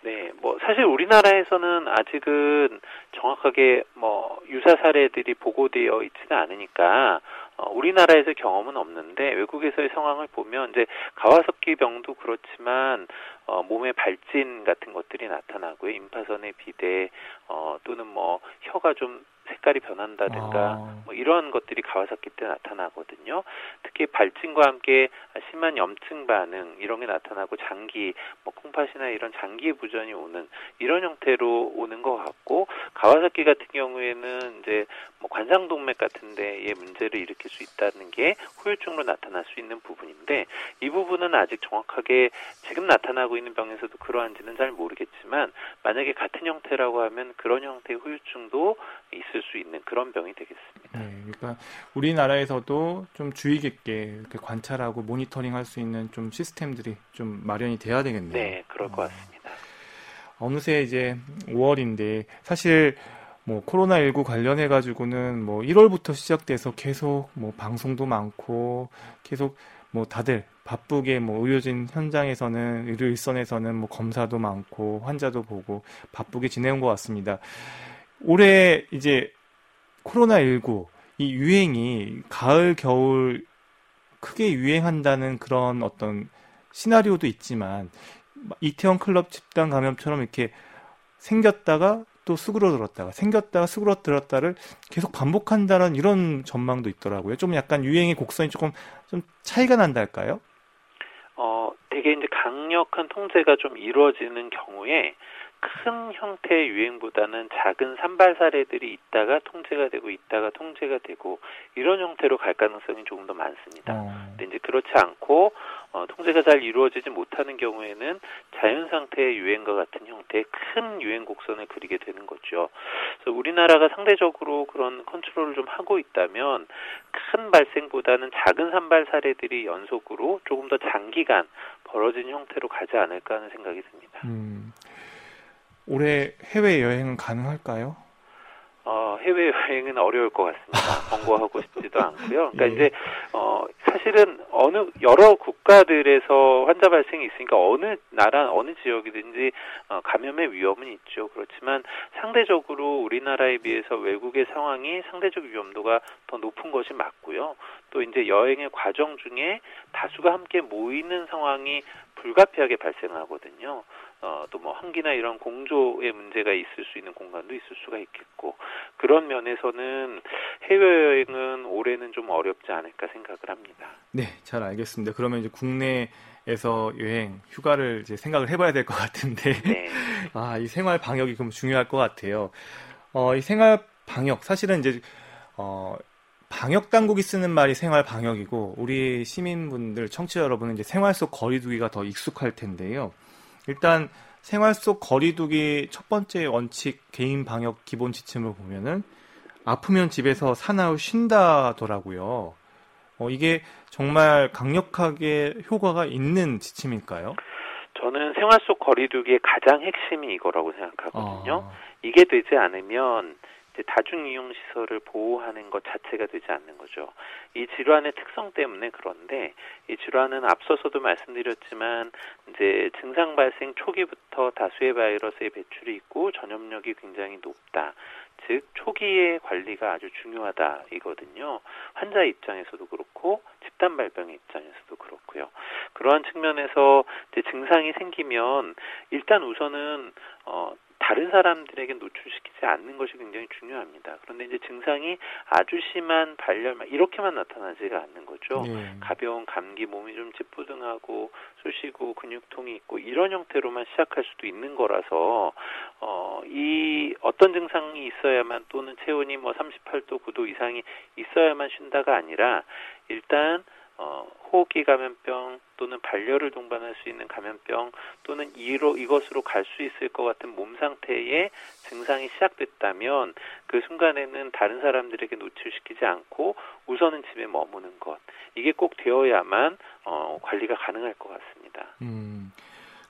네, 뭐 사실 우리나라에서는 아직은 정확하게 뭐 유사 사례들이 보고되어 있지는 않으니까 어, 우리나라에서 경험은 없는데 외국에서의 상황을 보면 이제 가와석기 병도 그렇지만 어, 몸에 발진 같은 것들이 나타나고요. 임파선의 비대 어, 또는 뭐 혀가 좀 색깔이 변한다든가 아. 뭐 이런 것들이 가와사키 때 나타나거든요. 특히 발진과 함께 심한 염증 반응 이런 게 나타나고 장기 뭐 콩팥이나 이런 장기 부전이 오는 이런 형태로 오는 것 같고 가와사키 같은 경우에는 이제 뭐 관상동맥 같은 데에 문제를 일으킬 수 있다는 게 후유증으로 나타날 수 있는 부분인데 이 부분은 아직 정확하게 지금 나타나고 있는 병에서도 그러한지는 잘 모르겠지만 만약에 같은 형태라고 하면 그런 형태의 후유증도 있을 수 있는 그런 병이 되겠습니다. 네, 그러니까 우리나라에서도 좀 주의 깊게 이렇게 관찰하고 모니터링 할 수 있는 좀 시스템들이 좀 마련이 돼야 되겠네요. 네, 그럴 것 같습니다. 어느새 이제 5월인데 사실 뭐 코로나19 관련해 가지고는 뭐 1월부터 시작돼서 계속 뭐 방송도 많고 계속 뭐 다들 바쁘게 뭐 의료진 현장에서는 의료 일선에서는 뭐 검사도 많고 환자도 보고 바쁘게 지내온 것 같습니다. 올해 이제 코로나19 이 유행이 가을 겨울 크게 유행한다는 그런 어떤 시나리오도 있지만 이태원 클럽 집단 감염처럼 이렇게 생겼다가 또 수그러들었다가 생겼다가 수그러들었다를 계속 반복한다는 이런 전망도 있더라고요. 좀 약간 유행의 곡선이 조금 좀 차이가 난달까요? 어, 되게 이제 강력한 통제가 좀 이루어지는 경우에 큰 형태의 유행보다는 작은 산발 사례들이 있다가 통제가 되고 있다가 통제가 되고 이런 형태로 갈 가능성이 조금 더 많습니다. 어. 근데 이제 그렇지 않고 어, 통제가 잘 이루어지지 못하는 경우에는 자연 상태의 유행과 같은 형태의 큰 유행 곡선을 그리게 되는 거죠. 그래서 우리나라가 상대적으로 그런 컨트롤을 좀 하고 있다면 큰 발생보다는 작은 산발 사례들이 연속으로 조금 더 장기간 벌어진 형태로 가지 않을까 하는 생각이 듭니다. 음. 올해 해외 여행은 가능할까요? 어, 해외 여행은 어려울 것 같습니다. 권고하고 싶지도 않고요. 그러니까 예. 이제 어 사실은 어느 여러 국가들에서 환자 발생이 있으니까 어느 나라 어느 지역이든지 어, 감염의 위험은 있죠. 그렇지만 상대적으로 우리나라에 비해서 외국의 상황이 상대적 위험도가 더 높은 것이 맞고요. 또 이제 여행의 과정 중에 다수가 함께 모이는 상황이 불가피하게 발생하거든요. 어, 또 뭐 환기나 이런 공조의 문제가 있을 수 있는 공간도 있을 수가 있겠고 그런 면에서는 해외여행은 올해는 좀 어렵지 않을까 생각을 합니다. 네, 잘 알겠습니다. 그러면 이제 국내에서 여행 휴가를 이제 생각을 해봐야 될 것 같은데 네. 아, 이 생활 방역이 그럼 중요할 것 같아요. 어, 이 생활 방역 사실은 이제 어, 방역 당국이 쓰는 말이 생활 방역이고 우리 시민분들 청취자 여러분은 이제 생활 속 거리두기가 더 익숙할 텐데요. 일단 생활 속 거리두기 첫 번째 원칙 개인 방역 기본 지침을 보면은 아프면 집에서 사나흘 쉰다더라고요. 어, 이게 정말 강력하게 효과가 있는 지침일까요? 저는 생활 속 거리두기의 가장 핵심이 이거라고 생각하거든요. 아. 이게 되지 않으면 다중이용 시설을 보호하는 것 자체가 되지 않는 거죠. 이 질환의 특성 때문에 그런데 이 질환은 앞서서도 말씀드렸지만 이제 증상 발생 초기부터 다수의 바이러스의 배출이 있고 전염력이 굉장히 높다. 즉 초기의 관리가 아주 중요하다 이거든요. 환자 입장에서도 그렇고 집단 발병의 입장에서도 그렇고요. 그러한 측면에서 증상이 생기면 일단 우선은 어 다른 사람들에게 노출시키지 않는 것이 굉장히 중요합니다. 그런데 이제 증상이 아주 심한 발열만 이렇게만 나타나지가 않는 거죠. 네. 가벼운 감기, 몸이 좀 찌뿌둥하고 쑤시고 근육통이 있고 이런 형태로만 시작할 수도 있는 거라서 어, 이 어떤 증상이 있어야만 또는 체온이 뭐 38도, 9도 이상이 있어야만 쉰다가 아니라 일단 어, 호흡기 감염병 또는 발열을 동반할 수 있는 감염병 또는 이로 이것으로 갈 수 있을 것 같은 몸 상태의 증상이 시작됐다면 그 순간에는 다른 사람들에게 노출시키지 않고 우선은 집에 머무는 것 이게 꼭 되어야만 어, 관리가 가능할 것 같습니다. 음,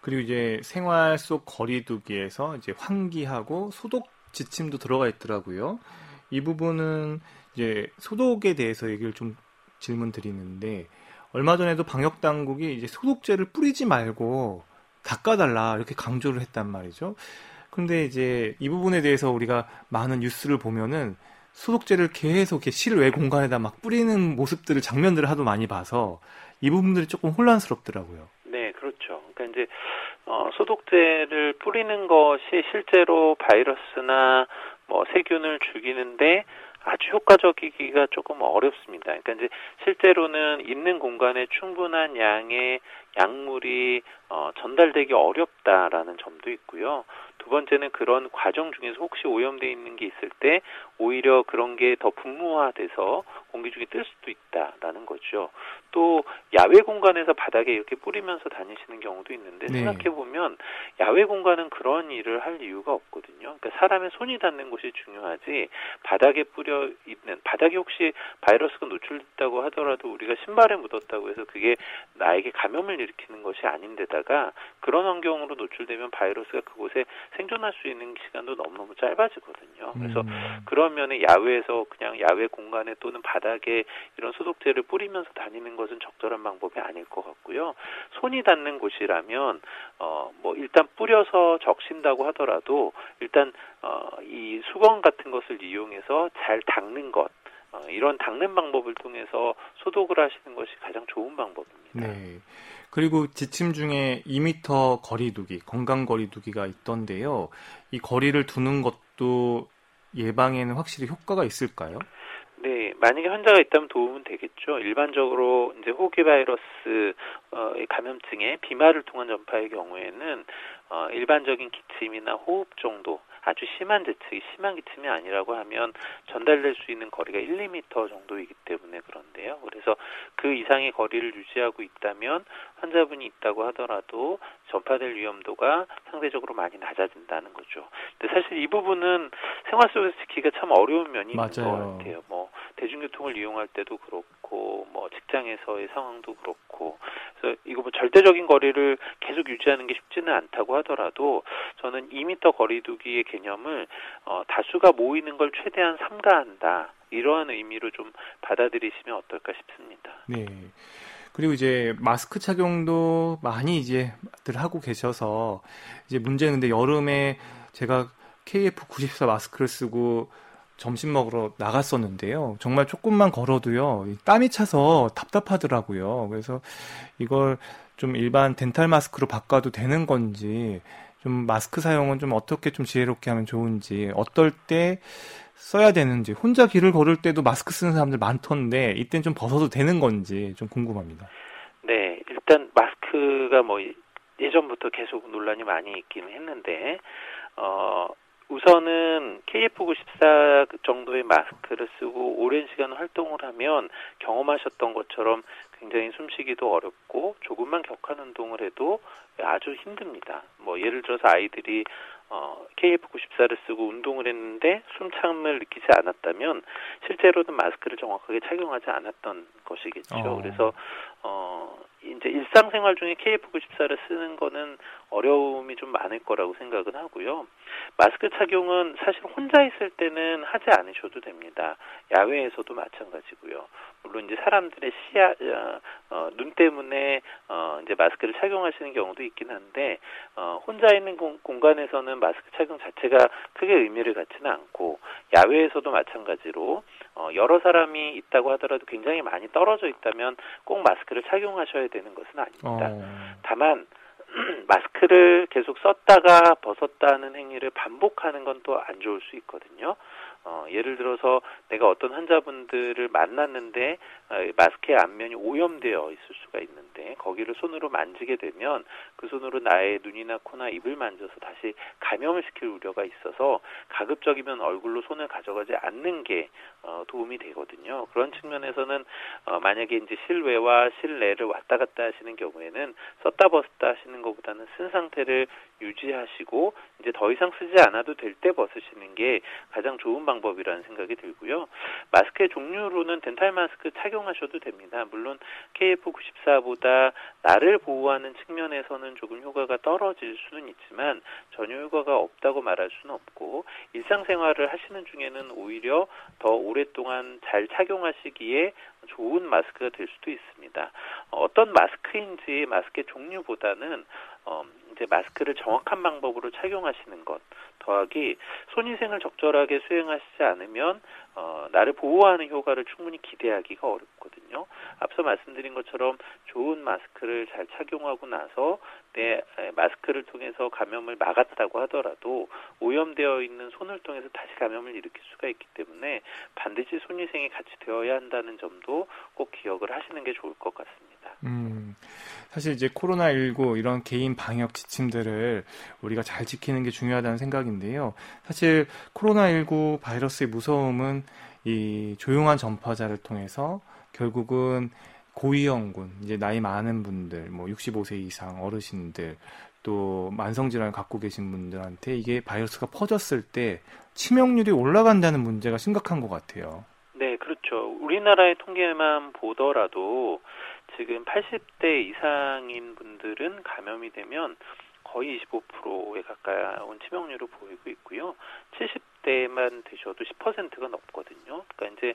그리고 이제 생활 속 거리두기에서 이제 환기하고 소독 지침도 들어가 있더라고요. 이 부분은 이제 소독에 대해서 얘기를 좀 질문 드리는데 얼마 전에도 방역 당국이 이제 소독제를 뿌리지 말고 닦아달라 이렇게 강조를 했단 말이죠. 근데 이제 이 부분에 대해서 우리가 많은 뉴스를 보면은 소독제를 계속 이렇게 실외 공간에다 막 뿌리는 모습들을 장면들을 하도 많이 봐서 이 부분들이 조금 혼란스럽더라고요. 네, 그렇죠. 그러니까 이제 어, 소독제를 뿌리는 것이 실제로 바이러스나 뭐 세균을 죽이는데 아주 효과적이기가 조금 어렵습니다. 그러니까 이제 실제로는 있는 공간에 충분한 양의 약물이 어, 전달되기 어렵다라는 점도 있고요. 두 번째는 그런 과정 중에서 혹시 오염돼 있는 게 있을 때 오히려 그런 게 더 분무화돼서 공기 중에 뜰 수도 있다라는 거죠. 또 야외 공간에서 바닥에 이렇게 뿌리면서 다니시는 경우도 있는데 네. 생각해 보면 야외 공간은 그런 일을 할 이유가 없거든요. 그러니까 사람의 손이 닿는 곳이 중요하지 바닥에 뿌려 있는 바닥에 혹시 바이러스가 노출됐다고 하더라도 우리가 신발에 묻었다고 해서 그게 나에게 감염을 일으키는 것이 아닌데다가 그런 환경으로 노출되면 바이러스가 그곳에 생존할 수 있는 시간도 너무너무 짧아지거든요. 그래서 음. 그런 면에 야외에서 그냥 야외 공간에 또는 바닥 에 이런 소독제를 뿌리면서 다니는 것은 적절한 방법이 아닐 것 같고요. 손이 닿는 곳이라면 어 뭐 일단 뿌려서 적신다고 하더라도 일단 어이 수건 같은 것을 이용해서 잘 닦는 것 어, 이런 닦는 방법을 통해서 소독을 하시는 것이 가장 좋은 방법입니다. 네. 그리고 지침 중에 2m 거리두기, 건강 거리두기가 있던데요. 이 거리를 두는 것도 예방에는 확실히 효과가 있을까요? 네, 만약에 환자가 있다면 도움은 되겠죠. 일반적으로 이제 호기 바이러스 어, 감염증의 비말을 통한 전파의 경우에는 어, 일반적인 기침이나 호흡 정도 아주 심한 재채기, 심한 기침이 아니라고 하면 전달될 수 있는 거리가 1, 2미터 정도이기 때문에 그런데요. 그래서 그 이상의 거리를 유지하고 있다면 환자분이 있다고 하더라도 전파될 위험도가 상대적으로 많이 낮아진다는 거죠. 근데 사실 이 부분은 생활 속에서 지키기가 참 어려운 면이 맞아요. 있는 것 같아요. 뭐 대중교통을 이용할 때도 그렇고 뭐 직장에서의 상황도 그렇고 그래서 이거 뭐 절대적인 거리를 계속 유지하는 게 쉽지는 않다고 하더라도 저는 2미터 거리두기의 개념을 어, 다수가 모이는 걸 최대한 삼가한다. 이러한 의미로 좀 받아들이시면 어떨까 싶습니다. 네. 그리고 이제 마스크 착용도 많이 이제들 하고 계셔서 이제 문제는 근데 여름에 제가 KF94 마스크를 쓰고 점심 먹으러 나갔었는데요. 정말 조금만 걸어도요, 땀이 차서 답답하더라고요. 그래서 이걸 좀 일반 덴탈 마스크로 바꿔도 되는 건지, 좀 마스크 사용은 좀 어떻게 좀 지혜롭게 하면 좋은지, 어떨 때 써야 되는지, 혼자 길을 걸을 때도 마스크 쓰는 사람들 많던데, 이땐 좀 벗어도 되는 건지 좀 궁금합니다. 네, 일단 마스크가 뭐 예전부터 계속 논란이 많이 있긴 했는데, 어, 우선은 KF94 정도의 마스크를 쓰고 오랜 시간 활동을 하면 경험하셨던 것처럼 굉장히 숨쉬기도 어렵고 조금만 격한 운동을 해도 아주 힘듭니다. 뭐 예를 들어서 아이들이 어, KF94를 쓰고 운동을 했는데 숨참을 느끼지 않았다면 실제로는 마스크를 정확하게 착용하지 않았던 것이겠죠. 어. 그래서 어, 이제 일상생활 중에 KF94를 쓰는 거는 어려움이 좀 많을 거라고 생각은 하고요. 마스크 착용은 사실 혼자 있을 때는 하지 않으셔도 됩니다. 야외에서도 마찬가지고요. 물론 이제 사람들의 시야, 어, 어, 눈 때문에 어, 이제 마스크를 착용하시는 경우도 있긴 한데 어, 혼자 있는 공, 공간에서는 마스크 착용 자체가 크게 의미를 갖지는 않고 야외에서도 마찬가지로 어, 여러 사람이 있다고 하더라도 굉장히 많이 떨어져 있다면 꼭 마스크를 착용하셔야 되는 것은 아닙니다. 어. 다만 마스크를 계속 썼다가 벗었다는 행위를 반복하는 건 또 안 좋을 수 있거든요. 어, 예를 들어서 내가 어떤 환자분들을 만났는데 어, 마스크의 앞면이 오염되어 있을 수가 있는데 거기를 손으로 만지게 되면 그 손으로 나의 눈이나 코나 입을 만져서 다시 감염을 시킬 우려가 있어서 가급적이면 얼굴로 손을 가져가지 않는 게 어, 도움이 되거든요. 그런 측면에서는 어, 만약에 이제 실외와 실내를 왔다 갔다 하시는 경우에는 썼다 벗었다 하시는 것보다는 쓴 상태를 유지하시고 이제 더 이상 쓰지 않아도 될 때 벗으시는 게 가장 좋은 방법이라는 생각이 들고요. 마스크의 종류로는 덴탈 마스크 착용하셔도 됩니다. 물론 KF94보다 나를 보호하는 측면에서는 조금 효과가 떨어질 수는 있지만 전혀 효과가 없다고 말할 수는 없고 일상생활을 하시는 중에는 오히려 더 오랫동안 잘 착용하시기에 좋은 마스크가 될 수도 있습니다. 어떤 마스크인지 마스크의 종류보다는 어, 이제 마스크를 정확한 방법으로 착용하시는 것 더하기 손위생을 적절하게 수행하시지 않으면 어, 나를 보호하는 효과를 충분히 기대하기가 어렵거든요. 앞서 말씀드린 것처럼 좋은 마스크를 잘 착용하고 나서 내 마스크를 통해서 감염을 막았다고 하더라도 오염되어 있는 손을 통해서 다시 감염을 일으킬 수가 있기 때문에 반드시 손위생이 같이 되어야 한다는 점도 꼭 기억을 하시는 게 좋을 것 같습니다. 음. 사실 이제 코로나19 이런 개인 방역 지침들을 우리가 잘 지키는 게 중요하다는 생각인데요. 사실 코로나19 바이러스의 무서움은 이 조용한 전파자를 통해서 결국은 고위험군, 이제 나이 많은 분들, 뭐 65세 이상 어르신들, 또 만성질환을 갖고 계신 분들한테 이게 바이러스가 퍼졌을 때 치명률이 올라간다는 문제가 심각한 것 같아요. 네, 그렇죠. 우리나라의 통계만 보더라도 지금 80대 이상인 분들은 감염이 되면 거의 25%에 가까운 치명률을 보이고 있고요. 70대만 되셔도 10%가 넘거든요. 그러니까 이제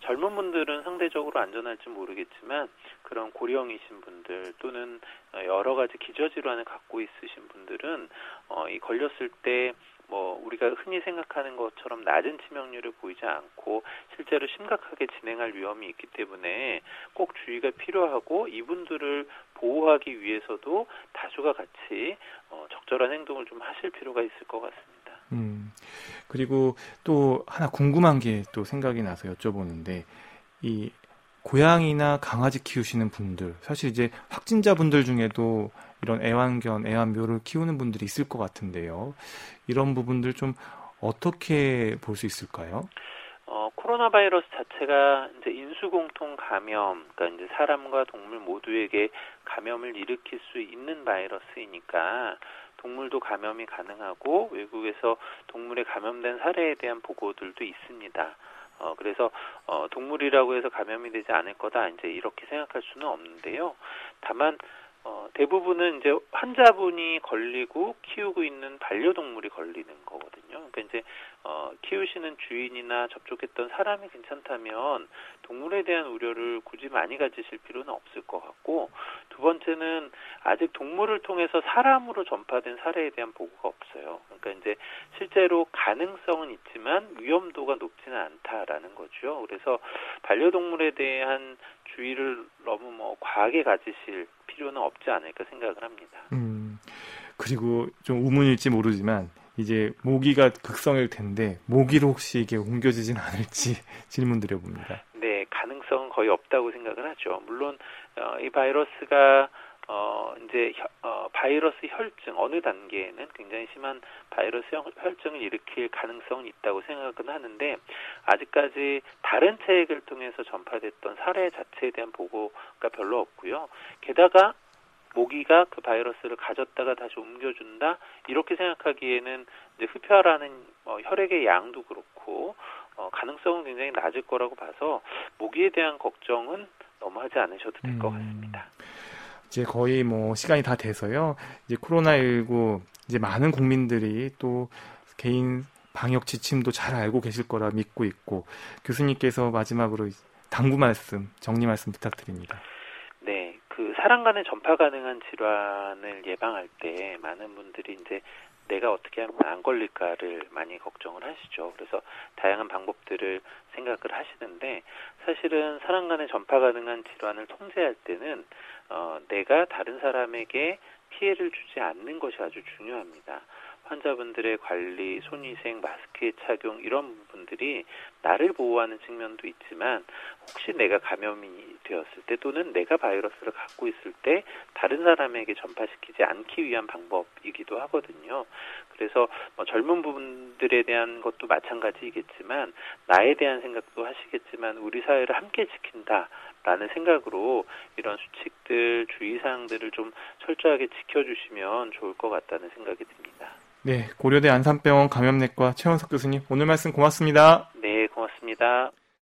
젊은 분들은 상대적으로 안전할지 모르겠지만 그런 고령이신 분들 또는 여러 가지 기저질환을 갖고 있으신 분들은 어, 이 걸렸을 때 뭐 우리가 흔히 생각하는 것처럼 낮은 치명률을 보이지 않고 실제로 심각하게 진행할 위험이 있기 때문에 꼭 주의가 필요하고 이분들을 보호하기 위해서도 다수가 같이 어, 적절한 행동을 좀 하실 필요가 있을 것 같습니다. 음, 그리고 또 하나 궁금한 게 또 생각이 나서 여쭤보는데 이 고양이나 강아지 키우시는 분들 사실 이제 확진자분들 중에도 이런 애완견, 애완묘를 키우는 분들이 있을 것 같은데요. 이런 부분들 좀 어떻게 볼 수 있을까요? 어, 코로나 바이러스 자체가 이제 인수공통 감염, 그러니까 이제 사람과 동물 모두에게 감염을 일으킬 수 있는 바이러스이니까 동물도 감염이 가능하고 외국에서 동물에 감염된 사례에 대한 보고들도 있습니다. 어, 그래서, 어, 동물이라고 해서 감염이 되지 않을 거다, 이제 이렇게 생각할 수는 없는데요. 다만, 어, 대부분은 이제 환자분이 걸리고 키우고 있는 반려동물이 걸리는 거거든요. 그러니까 이제 어, 키우시는 주인이나 접촉했던 사람이 괜찮다면 동물에 대한 우려를 굳이 많이 가지실 필요는 없을 것 같고 두 번째는 아직 동물을 통해서 사람으로 전파된 사례에 대한 보고가 없어요. 그러니까 이제 실제로 가능성은 있지만 위험도가 높지는 않다라는 거죠. 그래서 반려동물에 대한 주의를 너무 뭐 과하게 가지실 필요는 없지 않을까 생각을 합니다. 음, 그리고 좀 우문일지 모르지만 이제 모기가 극성일 텐데 모기로 혹시 이게 옮겨지진 않을지 질문 드려봅니다. 네, 가능성은 거의 없다고 생각을 하죠. 물론 어, 이 바이러스가 어, 이제, 어, 바이러스 혈증, 어느 단계에는 굉장히 심한 바이러스 혈증을 일으킬 가능성은 있다고 생각은 하는데, 아직까지 다른 체액을 통해서 전파됐던 사례 자체에 대한 보고가 별로 없고요. 게다가, 모기가 그 바이러스를 가졌다가 다시 옮겨준다 이렇게 생각하기에는 이제 흡혈하는 어, 혈액의 양도 그렇고 어, 가능성은 굉장히 낮을 거라고 봐서 모기에 대한 걱정은 너무 하지 않으셔도 될것 음. 같습니다. 이제 거의 뭐 시간이 다 돼서요. 이제 코로나19 이제 많은 국민들이 또 개인 방역 지침도 잘 알고 계실 거라 믿고 있고 교수님께서 마지막으로 당부 말씀, 정리 말씀 부탁드립니다. 사람 간의 전파 가능한 질환을 예방할 때 많은 분들이 이제 내가 어떻게 하면 안 걸릴까를 많이 걱정을 하시죠. 그래서 다양한 방법들을 생각을 하시는데 사실은 사람 간의 전파 가능한 질환을 통제할 때는 어, 내가 다른 사람에게 피해를 주지 않는 것이 아주 중요합니다. 환자분들의 관리, 손위생, 마스크의 착용 이런 부분들이 나를 보호하는 측면도 있지만 혹시 내가 감염이 되었을 때 또는 내가 바이러스를 갖고 있을 때 다른 사람에게 전파시키지 않기 위한 방법이기도 하거든요. 그래서 뭐 젊은 분들에 대한 것도 마찬가지이겠지만 나에 대한 생각도 하시겠지만 우리 사회를 함께 지킨다. 라는 생각으로 이런 수칙들, 주의사항들을 좀 철저하게 지켜주시면 좋을 것 같다는 생각이 듭니다. 네, 고려대 안산병원 감염내과 최원석 교수님 오늘 말씀 고맙습니다. 네, 고맙습니다.